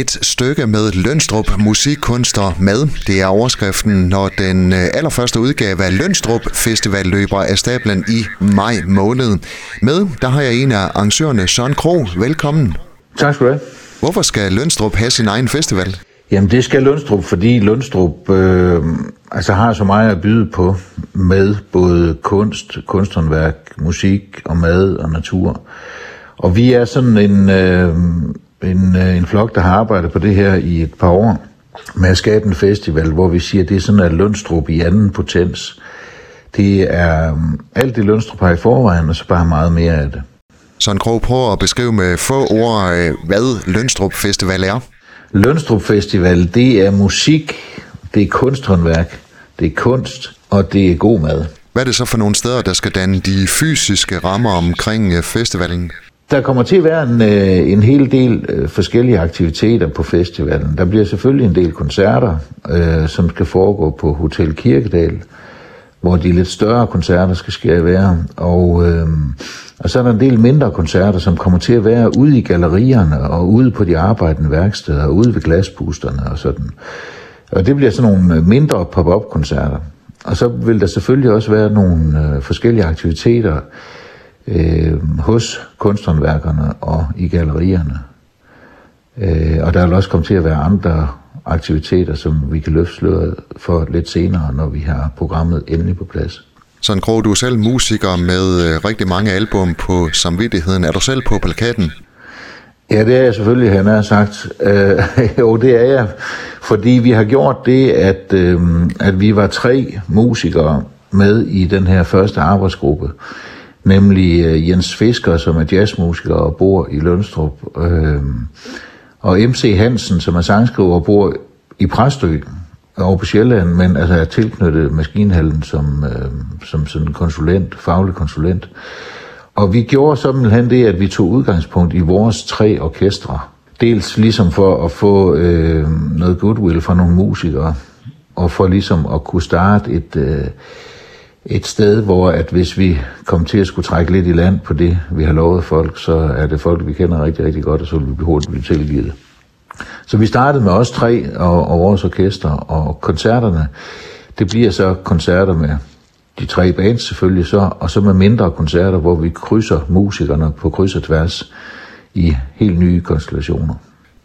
et stykke med Lønstrup Musikkunster med. Det er overskriften, når den øh, allerførste udgave af Lønstrup Festival løber af stablen i maj måned. Med, der har jeg en af arrangørerne, Søren Kro. Velkommen. Tak skal du have. Hvorfor skal Lønstrup have sin egen festival? Jamen det skal Lønstrup, fordi Lønstrup øh, altså har så meget at byde på med både kunst, kunsthåndværk, musik og mad og natur. Og vi er sådan en, øh, en, øh, en flok, der har arbejdet på det her i et par år med at skabe en festival, hvor vi siger, at det er sådan, at Lønstrup i anden potens. Det er øh, alt det Lønstrup har i forvejen, og så bare meget mere af det. Sådan Krog, prøv at beskrive med få ord, øh, hvad Lønstrup Festival er. Lønstrup Festival, det er musik, det er kunsthåndværk, det er kunst, og det er god mad. Hvad er det så for nogle steder, der skal danne de fysiske rammer omkring festivalen? Der kommer til at være en, øh, en hel del øh, forskellige aktiviteter på festivalen. Der bliver selvfølgelig en del koncerter, øh, som skal foregå på Hotel Kirkedal, hvor de lidt større koncerter skal ske være. Og, øh, og så er der en del mindre koncerter, som kommer til at være ude i gallerierne og ude på de arbejdende værksteder og ude ved glaspusterne og sådan. Og det bliver sådan nogle øh, mindre pop-up-koncerter. Og så vil der selvfølgelig også være nogle øh, forskellige aktiviteter øh, hos kunsthåndværkerne og i gallerierne. Øh, og der vil også komme til at være andre aktiviteter, som vi kan løfte sløret for lidt senere, når vi har programmet endelig på plads. Sådan Krog, du er selv musiker med øh, rigtig mange album på samvittigheden. Er du selv på plakaten? Ja, det er jeg selvfølgelig, han har sagt. Øh, jo, det er jeg, fordi vi har gjort det, at, øh, at vi var tre musikere med i den her første arbejdsgruppe. Nemlig øh, Jens Fisker, som er jazzmusiker og bor i Lønstrup. Øh, og MC Hansen, som er sangskriver og bor i Præstø over på Sjælland, men altså er tilknyttet Maskinhallen som, øh, som sådan konsulent, faglig konsulent. Og vi gjorde simpelthen det, at vi tog udgangspunkt i vores tre orkestre. Dels ligesom for at få øh, noget goodwill fra nogle musikere, og for ligesom at kunne starte et, øh, et sted, hvor at hvis vi kom til at skulle trække lidt i land på det, vi har lovet folk, så er det folk, vi kender rigtig, rigtig godt, og så vil vi hurtigt blive tilgivet. Så vi startede med os tre og, og vores orkester, og koncerterne, det bliver så koncerter med de tre bands selvfølgelig så, og så med mindre koncerter, hvor vi krydser musikerne på kryds og tværs i helt nye konstellationer.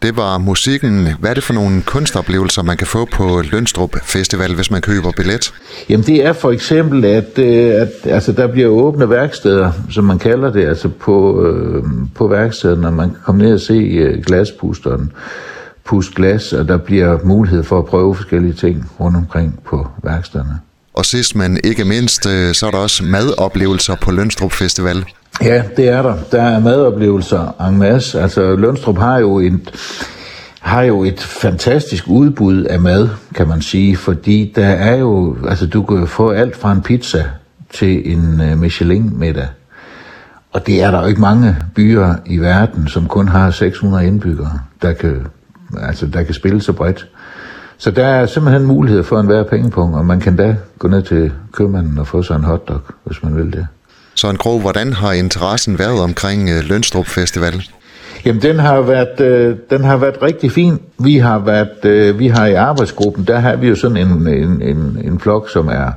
Det var musikken. Hvad er det for nogle kunstoplevelser, man kan få på Lønstrup Festival, hvis man køber billet? Jamen det er for eksempel, at, øh, at altså, der bliver åbne værksteder, som man kalder det, altså på, øh, på værkstederne. Man kan komme ned og se øh, glaspusteren, pust glas, og der bliver mulighed for at prøve forskellige ting rundt omkring på værkstederne. Og sidst, men ikke mindst, øh, så er der også madoplevelser på Lønstrup Festival. Ja, det er der. Der er madoplevelser en masse. Altså, Lønstrup har jo et, har jo et fantastisk udbud af mad, kan man sige, fordi der er jo, altså du kan få alt fra en pizza til en øh, Michelin-middag. Og det er der jo ikke mange byer i verden, som kun har 600 indbyggere, der kan, altså, der kan spille så bredt. Så der er simpelthen mulighed for en hver pengepunkt, og man kan da gå ned til købmanden og få sig en hotdog, hvis man vil det. Så en hvordan har interessen været omkring øh, Lønstrup Festival? Jamen, den har været, øh, den har været rigtig fin. Vi har været, øh, vi har i arbejdsgruppen, der har vi jo sådan en, en, en, en flok, som er,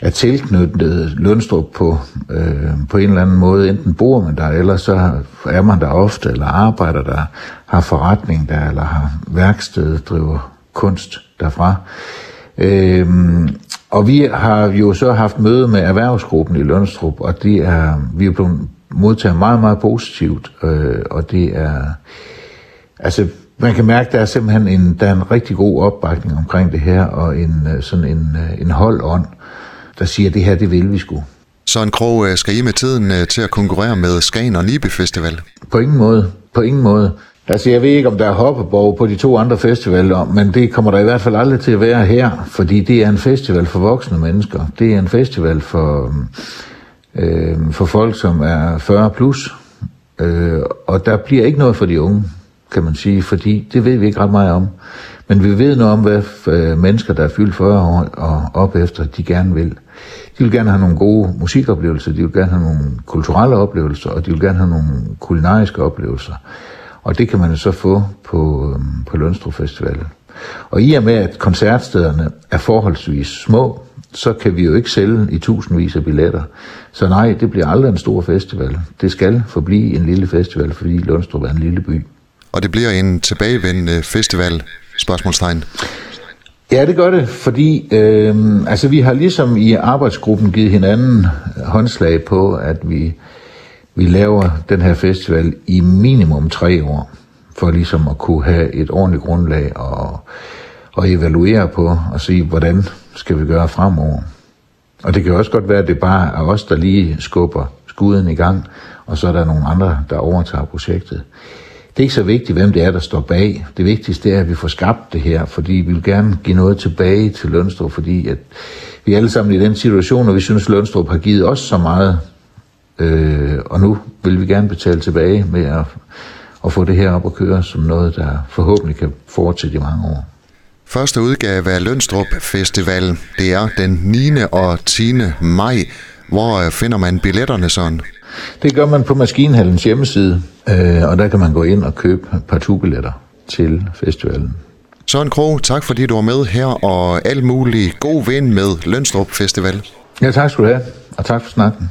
er tilknyttet Lønstrup på, øh, på en eller anden måde. Enten bor man der, eller så er man der ofte, eller arbejder der, har forretning der, eller har værksted, driver kunst derfra. Øhm, og vi har jo så haft møde med erhvervsgruppen i Lønstrup, og det er, vi er blevet modtaget meget, meget positivt, øh, og det er, altså man kan mærke, der er simpelthen en, der er en rigtig god opbakning omkring det her, og en, øh, sådan en, øh, en holdånd, der siger, at det her, det vil vi sgu. Så en krog øh, skal I med tiden til at konkurrere med Skagen og Nibe Festival? På ingen måde. På ingen måde. Altså, jeg ved ikke, om der er hoppeborg på de to andre festivaler, men det kommer der i hvert fald aldrig til at være her, fordi det er en festival for voksne mennesker. Det er en festival for, øh, for folk, som er 40 plus, øh, og der bliver ikke noget for de unge, kan man sige, fordi det ved vi ikke ret meget om. Men vi ved noget om, hvad øh, mennesker, der er fyldt 40 år og op efter, de gerne vil. De vil gerne have nogle gode musikoplevelser, de vil gerne have nogle kulturelle oplevelser, og de vil gerne have nogle kulinariske oplevelser. Og det kan man så få på, øhm, på Lønstrup Festival. Og i og med, at koncertstederne er forholdsvis små, så kan vi jo ikke sælge i tusindvis af billetter. Så nej, det bliver aldrig en stor festival. Det skal forblive en lille festival, fordi Lundstrup er en lille by. Og det bliver en tilbagevendende festival, spørgsmålstegn. Ja, det gør det, fordi øh, altså, vi har ligesom i arbejdsgruppen givet hinanden håndslag på, at vi, vi laver den her festival i minimum tre år, for ligesom at kunne have et ordentligt grundlag og, og evaluere på og se, hvordan skal vi gøre fremover. Og det kan også godt være, at det bare er os, der lige skubber skuden i gang, og så er der nogle andre, der overtager projektet. Det er ikke så vigtigt, hvem det er, der står bag. Det vigtigste er, at vi får skabt det her, fordi vi vil gerne give noget tilbage til Lønstrup, fordi at vi er alle sammen i den situation, og vi synes, at Lønstrup har givet os så meget, øh, og nu vil vi gerne betale tilbage med at, at få det her op at køre som noget, der forhåbentlig kan fortsætte i mange år. Første udgave af Lønstrup Festival, det er den 9. og 10. maj. Hvor øh, finder man billetterne sådan? Det gør man på Maskinhallens hjemmeside, øh, og der kan man gå ind og købe partubilletter til festivalen. Søren Krog, tak fordi du var med her, og alt muligt god vind med Lønstrup Festival. Ja, tak skal du have, og tak for snakken.